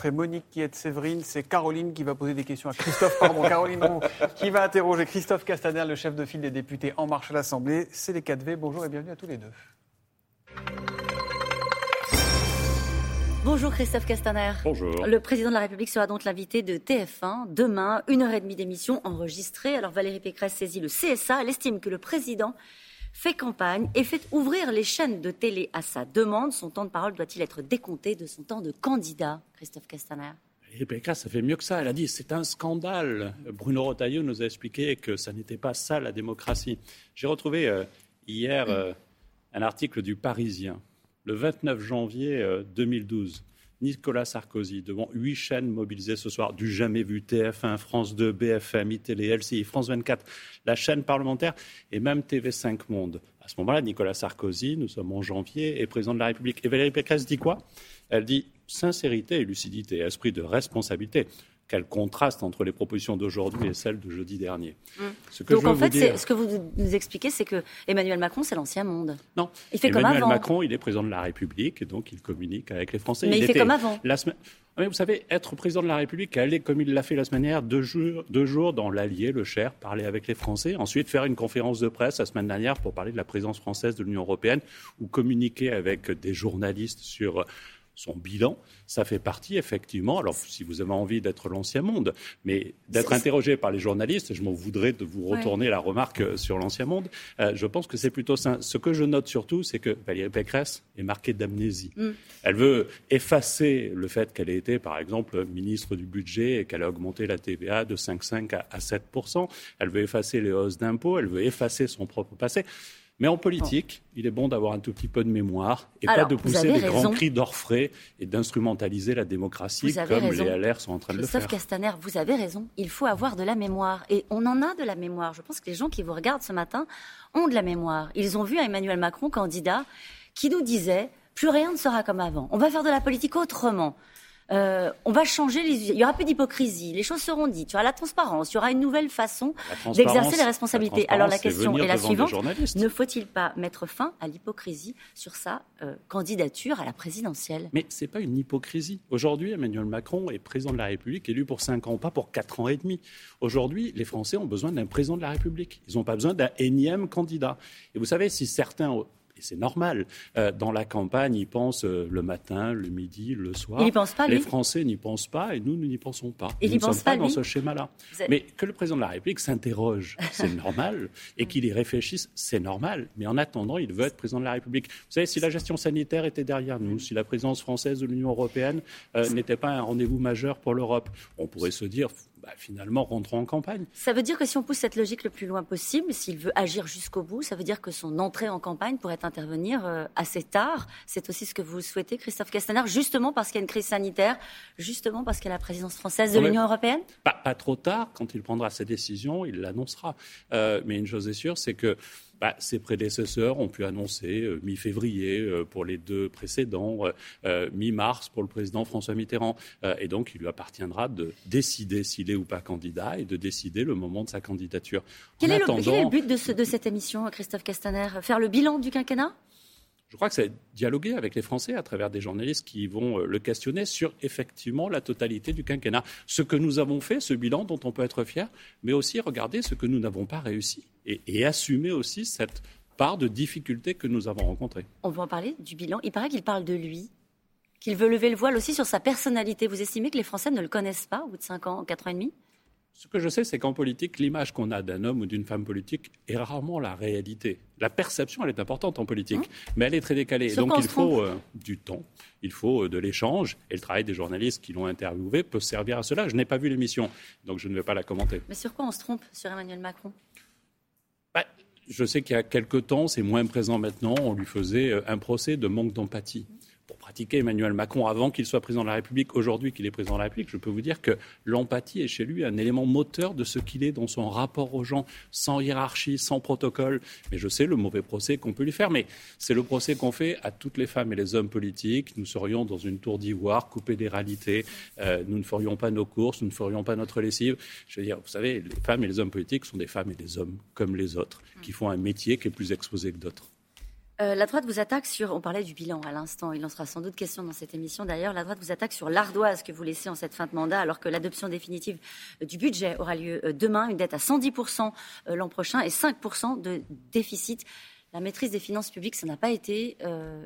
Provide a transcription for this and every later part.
après Monique qui est Séverine, c'est Caroline qui va poser des questions à Christophe, pardon, Caroline qui va interroger Christophe Castaner, le chef de file des députés En Marche à l'Assemblée. C'est les 4V. Bonjour et bienvenue à tous les deux. Bonjour Christophe Castaner. Bonjour. Le président de la République sera donc l'invité de TF1 demain, une heure et demie d'émission enregistrée. Alors Valérie Pécresse saisit le CSA. Elle estime que le président fait campagne et fait ouvrir les chaînes de télé à sa demande. Son temps de parole doit-il être décompté de son temps de candidat, Christophe Castaner? Valérie Pécresse, ça fait mieux que ça. Elle a dit c'est un scandale. Bruno Retailleau nous a expliqué que ça n'était pas ça la démocratie. J'ai retrouvé euh, hier euh, un article du Parisien le 29 janvier 2012, euh, Nicolas Sarkozy, devant huit chaînes mobilisées ce soir, du jamais vu TF1, France 2, BFM, ITélé, LCI, France 24, la chaîne parlementaire et même TV5 Monde. À ce moment-là, Nicolas Sarkozy, nous sommes en janvier, est président de la République. Et Valérie Pécresse dit quoi? Elle dit sincérité et lucidité, esprit de responsabilité quel contraste entre les propositions d'aujourd'hui et celles de jeudi dernier. Mmh. Donc en fait, ce que vous nous expliquez, c'est que Emmanuel Macron, c'est l'ancien monde. Non. Il fait Emmanuel comme avant. Macron, il est président de la République, et donc il communique avec les Français. Mais il, fait comme avant. La semaine... Mais vous savez, être président de la République, aller comme il l'a fait la semaine dernière, deux jours, deux jours dans l'Allier, le Cher, parler avec les Français, ensuite faire une conférence de presse la semaine dernière pour parler de la présidence française de l'Union européenne, ou communiquer avec des journalistes sur son bilan, ça fait partie effectivement, alors si vous avez envie d'être l'ancien monde, mais d'être interrogé par les journalistes, je m'en voudrais de vous retourner la remarque euh, sur l'ancien monde, euh, je pense que c'est plutôt ça. Ce que je note surtout, c'est que Valérie Pécresse est marquée d'amnésie. Mm. Elle veut effacer le fait qu'elle ait été, par exemple, ministre du budget et qu'elle a augmenté la TVA de 5,5 à 7%. Elle veut effacer les hausses d'impôts, elle veut effacer son propre passé. Mais en politique, il est bon d'avoir un tout petit peu de mémoire et pas de pousser des grands cris d'orfraie et d'instrumentaliser la démocratie comme les LR sont en train de le faire. Castaner, vous avez raison. Il faut avoir de la mémoire. Et on en a de la mémoire. Je pense que les gens qui vous regardent ce matin ont de la mémoire. Ils ont vu Emmanuel Macron, candidat, qui nous disait plus rien ne sera comme avant. On va faire de la politique autrement. Euh, on va changer les Il y aura plus d'hypocrisie, les choses seront dites, il y aura la transparence, il y aura une nouvelle façon d'exercer les responsabilités. Alors la question est la suivante ne faut-il pas mettre fin à l'hypocrisie sur sa euh, candidature à la présidentielle? Mais ce n'est pas une hypocrisie. Aujourd'hui, Emmanuel Macron est président de la République, élu pour 5 ans, pas pour 4 ans et demi. Aujourd'hui, les Français ont besoin d'un président de la République. Ils n'ont pas besoin d'un énième candidat. Et vous savez, si certains c'est normal. Euh, dans la campagne, ils pensent euh, le matin, le midi, le soir. Il pense pas, Les Français n'y pensent pas et nous, nous n'y pensons pas. nous ne sommes pas, dans ce schéma-là. Mais que le président de la République s'interroge, c'est normal. Et qu'il y réfléchisse, c'est normal. Mais en attendant, il veut être président de la République. Vous savez, si la gestion sanitaire était derrière nous, si la présidence française de l'Union européenne euh, n'était pas un rendez-vous majeur pour l'Europe, on pourrait se dire bah, finalement rentrons en campagne. Ça veut dire que si on pousse cette logique le plus loin possible, s'il veut agir jusqu'au bout, ça veut dire que son entrée en campagne pourrait intervenir euh, assez tard. C'est aussi ce que vous souhaitez, Christophe Castaner, justement parce qu'il y a une crise sanitaire, justement parce qu'il y a la présidence française de l'Union européenne? Pas, trop tard, quand il prendra ses décisions, il l'annoncera. Euh, mais une chose est sûre, c'est que bah, ses prédécesseurs ont pu annoncer euh, mi-février euh, pour les deux précédents, euh, mi-mars pour le président François Mitterrand. et donc, il lui appartiendra de décider s'il est ou pas candidat et de décider le moment de sa candidature. Quel, est, le, but de, de cette émission, Christophe Castaner? Faire le bilan du quinquennat? Je crois que c'est dialoguer avec les Français à travers des journalistes qui vont euh, le questionner sur effectivement la totalité du quinquennat. Ce que nous avons fait, ce bilan dont on peut être fier, mais aussi regarder ce que nous n'avons pas réussi et, assumer aussi cette part de difficultés que nous avons rencontrées. On va en parler du bilan. Il paraît qu'il parle de lui, qu'il veut lever le voile aussi sur sa personnalité. Vous estimez que les Français ne le connaissent pas au bout de 5 ans, 4 ans et demi? Ce que je sais, c'est qu'en politique, l'image qu'on a d'un homme ou d'une femme politique est rarement la réalité. La perception, elle est importante en politique, hein mais elle est très décalée. Donc il faut euh, du temps, il faut euh, de l'échange, et le travail des journalistes qui l'ont interviewé peut servir à cela. Je n'ai pas vu l'émission, donc je ne vais pas la commenter. Mais sur quoi on se trompe sur Emmanuel Macron? Bah, Je sais qu'il y a quelque temps, c'est moins présent maintenant, on lui faisait euh, un procès de manque d'empathie pour pratiquer Emmanuel Macron avant qu'il soit président de la République, aujourd'hui qu'il est président de la République, je peux vous dire que l'empathie est chez lui un élément moteur de ce qu'il est dans son rapport aux gens, sans hiérarchie, sans protocole. Mais je sais le mauvais procès qu'on peut lui faire, mais c'est le procès qu'on fait à toutes les femmes et les hommes politiques. Nous serions dans une tour d'ivoire, coupés des réalités, euh, nous ne ferions pas nos courses, nous ne ferions pas notre lessive. Je veux dire, vous savez, les femmes et les hommes politiques sont des femmes et des hommes comme les autres, qui font un métier qui est plus exposé que d'autres. Euh, la droite vous attaque sur, on parlait du bilan à l'instant, il en sera sans doute question dans cette émission. D'ailleurs, la droite vous attaque sur l'ardoise que vous laissez en cette fin de mandat alors que l'adoption définitive euh, du budget aura lieu euh, demain, une dette à 110% l'an prochain et 5% de déficit. La maîtrise des finances publiques, ça n'a pas été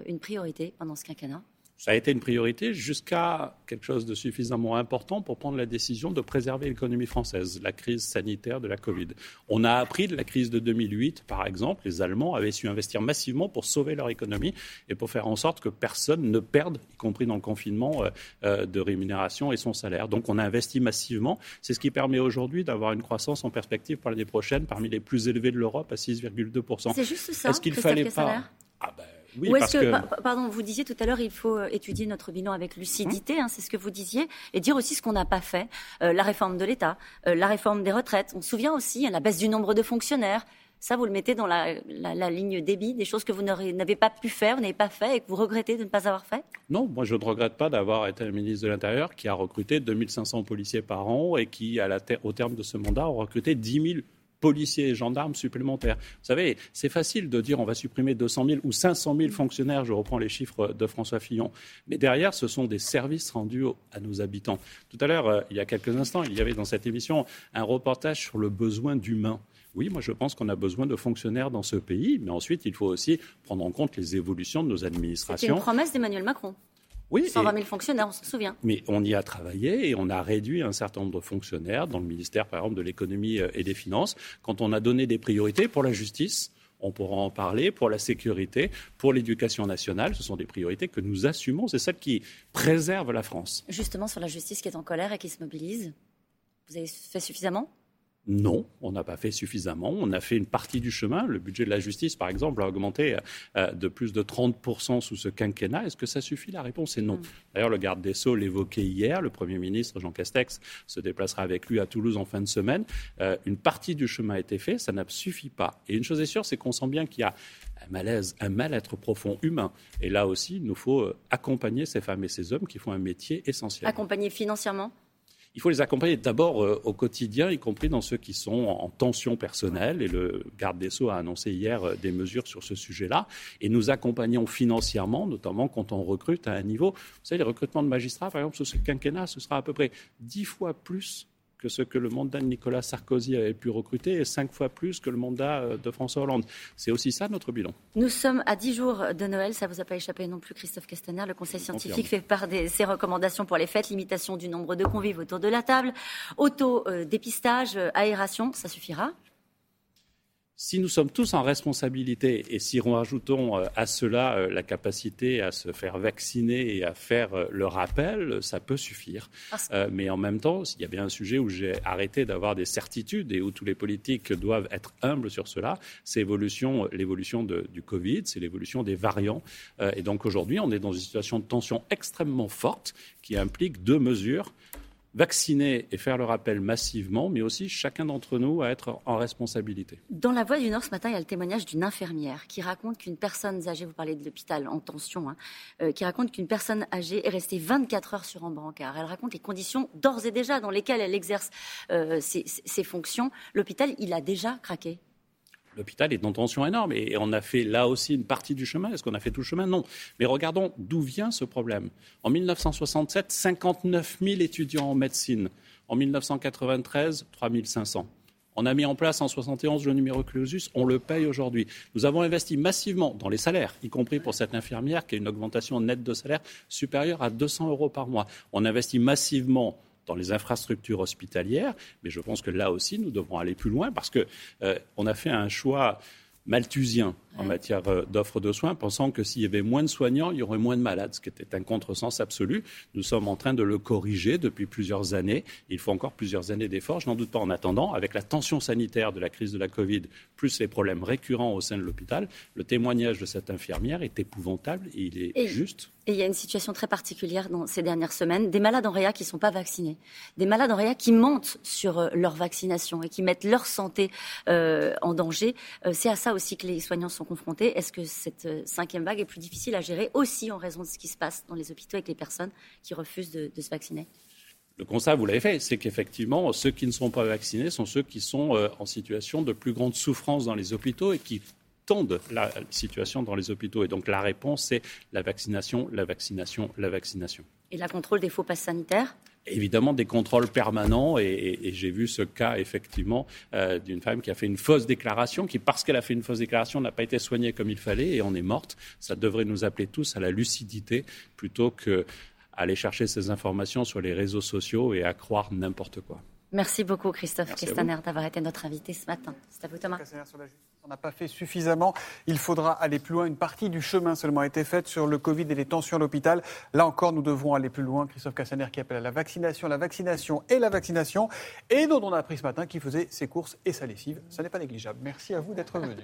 une priorité pendant ce quinquennat ça a été une priorité jusqu'à quelque chose de suffisamment important pour prendre la décision de préserver l'économie française, la crise sanitaire de la Covid. On a appris de la crise de 2008, par exemple, les Allemands avaient su investir massivement pour sauver leur économie et pour faire en sorte que personne ne perde, y compris dans le confinement, euh, euh, de rémunération et son salaire. Donc on a investi massivement. C'est ce qui permet aujourd'hui d'avoir une croissance en perspective pour l'année prochaine parmi les plus élevées de l'Europe à 6,2%. C'est juste ça. Est-ce qu'il fallait pas ah ben, ou est-ce que, pardon, vous disiez tout à l'heure, il faut euh, étudier notre bilan avec lucidité, hein, c'est ce que vous disiez, et dire aussi ce qu'on n'a pas fait. Euh, la réforme de l'État, euh, la réforme des retraites. On se souvient aussi hein, la baisse du nombre de fonctionnaires. Ça, vous le mettez dans la, ligne débit, des choses que vous n'avez pas pu faire, vous n'avez pas fait et que vous regrettez de ne pas avoir fait? Non, moi je ne regrette pas d'avoir été le ministre de l'Intérieur qui a recruté 2500 policiers par an et qui, à la au terme de ce mandat, a recruté 10 000 policiers et gendarmes supplémentaires. Vous savez, c'est facile de dire on va supprimer 200 000 ou 500 000 fonctionnaires, je reprends les chiffres de François Fillon, mais derrière, ce sont des services rendus à nos habitants. Tout à l'heure, euh, il y a quelques instants, il y avait dans cette émission un reportage sur le besoin d'humains. Oui, moi je pense qu'on a besoin de fonctionnaires dans ce pays, mais ensuite il faut aussi prendre en compte les évolutions de nos administrations. C'est une promesse d'Emmanuel Macron. Oui, 120 000 fonctionnaires, on se souvient. Mais on y a travaillé et on a réduit un certain nombre de fonctionnaires dans le ministère, par exemple, de l'économie euh, et des finances, quand on a donné des priorités pour la justice. On pourra en parler pour la sécurité, pour l'éducation nationale. Ce sont des priorités que nous assumons. C'est celles qui préservent la France. Justement, sur la justice qui est en colère et qui se mobilise, vous avez fait suffisamment? Non, on n'a pas fait suffisamment. On a fait une partie du chemin. Le budget de la justice, par exemple, a augmenté euh, de plus de 30% sous ce quinquennat. Est-ce que ça suffit? La réponse est non. Mm. D'ailleurs, le garde des Sceaux l'évoquait hier. Le Premier ministre, Jean Castex, se déplacera avec lui à Toulouse en fin de semaine. Euh, une partie du chemin a été fait. Ça ne suffit pas. Et une chose est sûre, c'est qu'on sent bien qu'il y a un malaise, un mal-être profond humain. Et là aussi, il nous faut euh, accompagner ces femmes et ces hommes qui font un métier essentiel. Accompagner financièrement? Il faut les accompagner d'abord euh, au quotidien, y compris dans ceux qui sont en tension personnelle. Et le garde des Sceaux a annoncé hier euh, des mesures sur ce sujet-là. Et nous accompagnons financièrement, notamment quand on recrute à un niveau. Vous savez, les recrutements de magistrats, par exemple, sur ce quinquennat, ce sera à peu près dix fois plus que ce que le mandat de Nicolas Sarkozy avait pu recruter et cinq fois plus que le mandat euh, de François Hollande. C'est aussi ça notre bilan. Nous sommes à dix jours de Noël, ça ne vous a pas échappé non plus, Christophe Castaner. Le Conseil scientifique fait part de ses recommandations pour les fêtes, limitation du nombre de convives autour de la table, auto-dépistage, euh, aération, ça suffira si nous sommes tous en responsabilité et si nous rajoutons euh, à cela euh, la capacité à se faire vacciner et à faire euh, le rappel, ça peut suffire. mais en même temps, il y a bien un sujet où j'ai arrêté d'avoir des certitudes et où tous les politiques doivent être humbles sur cela, c'est l'évolution du Covid, c'est l'évolution des variants. et donc aujourd'hui, on est dans une situation de tension extrêmement forte qui implique deux mesures vacciner et faire le rappel massivement, mais aussi chacun d'entre nous à être en responsabilité. Dans la Voix du Nord ce matin, il y a le témoignage d'une infirmière qui raconte qu'une personne âgée, vous parlez de l'hôpital en tension, hein, euh, qui raconte qu'une personne âgée est restée 24 heures sur un brancard. Elle raconte les conditions d'ores et déjà dans lesquelles elle exerce euh, ses fonctions. L'hôpital, il a déjà craqué l'hôpital est en tension énorme et on a fait là aussi une partie du chemin. Est-ce qu'on a fait tout le chemin? Non. Mais regardons d'où vient ce problème. En 1967, 59 000 étudiants en médecine. En 1993, 3 500. On a mis en place en 71 le numéro clausus, on le paye aujourd'hui. Nous avons investi massivement dans les salaires, y compris pour cette infirmière qui a une augmentation nette de salaire supérieure à 200 euros par mois. On investit massivement dans les infrastructures hospitalières, mais je pense que là aussi, nous devrons aller plus loin parce qu'on euh, a fait un choix malthusien en matière euh, d'offres de soins, pensant que s'il y avait moins de soignants, il y aurait moins de malades, ce qui était un contresens absolu. Nous sommes en train de le corriger depuis plusieurs années. Il faut encore plusieurs années d'efforts, je n'en doute pas. En attendant, avec la tension sanitaire de la crise de la Covid, plus les problèmes récurrents au sein de l'hôpital, le témoignage de cette infirmière est épouvantable et il est juste. Et il y a une situation très particulière dans ces dernières semaines, des malades en réa qui ne sont pas vaccinés, des malades en réa qui mentent sur euh, leur vaccination et qui mettent leur santé euh, en danger. C'est à ça aussi que les soignants sont confrontés. Est-ce que cette euh, cinquième vague est plus difficile à gérer aussi en raison de ce qui se passe dans les hôpitaux avec les personnes qui refusent de, se vacciner? Le constat, vous l'avez fait, c'est qu'effectivement, ceux qui ne sont pas vaccinés sont ceux qui sont euh, en situation de plus grande souffrance dans les hôpitaux et qui tendent la situation dans les hôpitaux. Et donc la réponse, c'est la vaccination, la vaccination, la vaccination. Et la contrôle des faux passes sanitaires? Évidemment, des contrôles permanents. Et, j'ai vu ce cas, effectivement, euh, d'une femme qui a fait une fausse déclaration, qui, parce qu'elle a fait une fausse déclaration, n'a pas été soignée comme il fallait et on est morte. Ça devrait nous appeler tous à la lucidité plutôt qu'à aller chercher ces informations sur les réseaux sociaux et à croire n'importe quoi. Merci beaucoup, Christophe Castaner, d'avoir été notre invité ce matin. C'est à vous, Thomas. On n'a pas fait suffisamment. Il faudra aller plus loin. Une partie du chemin seulement a été faite sur le Covid et les tensions à l'hôpital. Là encore, nous devrons aller plus loin. Christophe Castaner qui appelle à la vaccination, la vaccination et la vaccination. Et dont on a appris ce matin qu'il faisait ses courses et sa lessive. Ça n'est pas négligeable. Merci à vous d'être venu.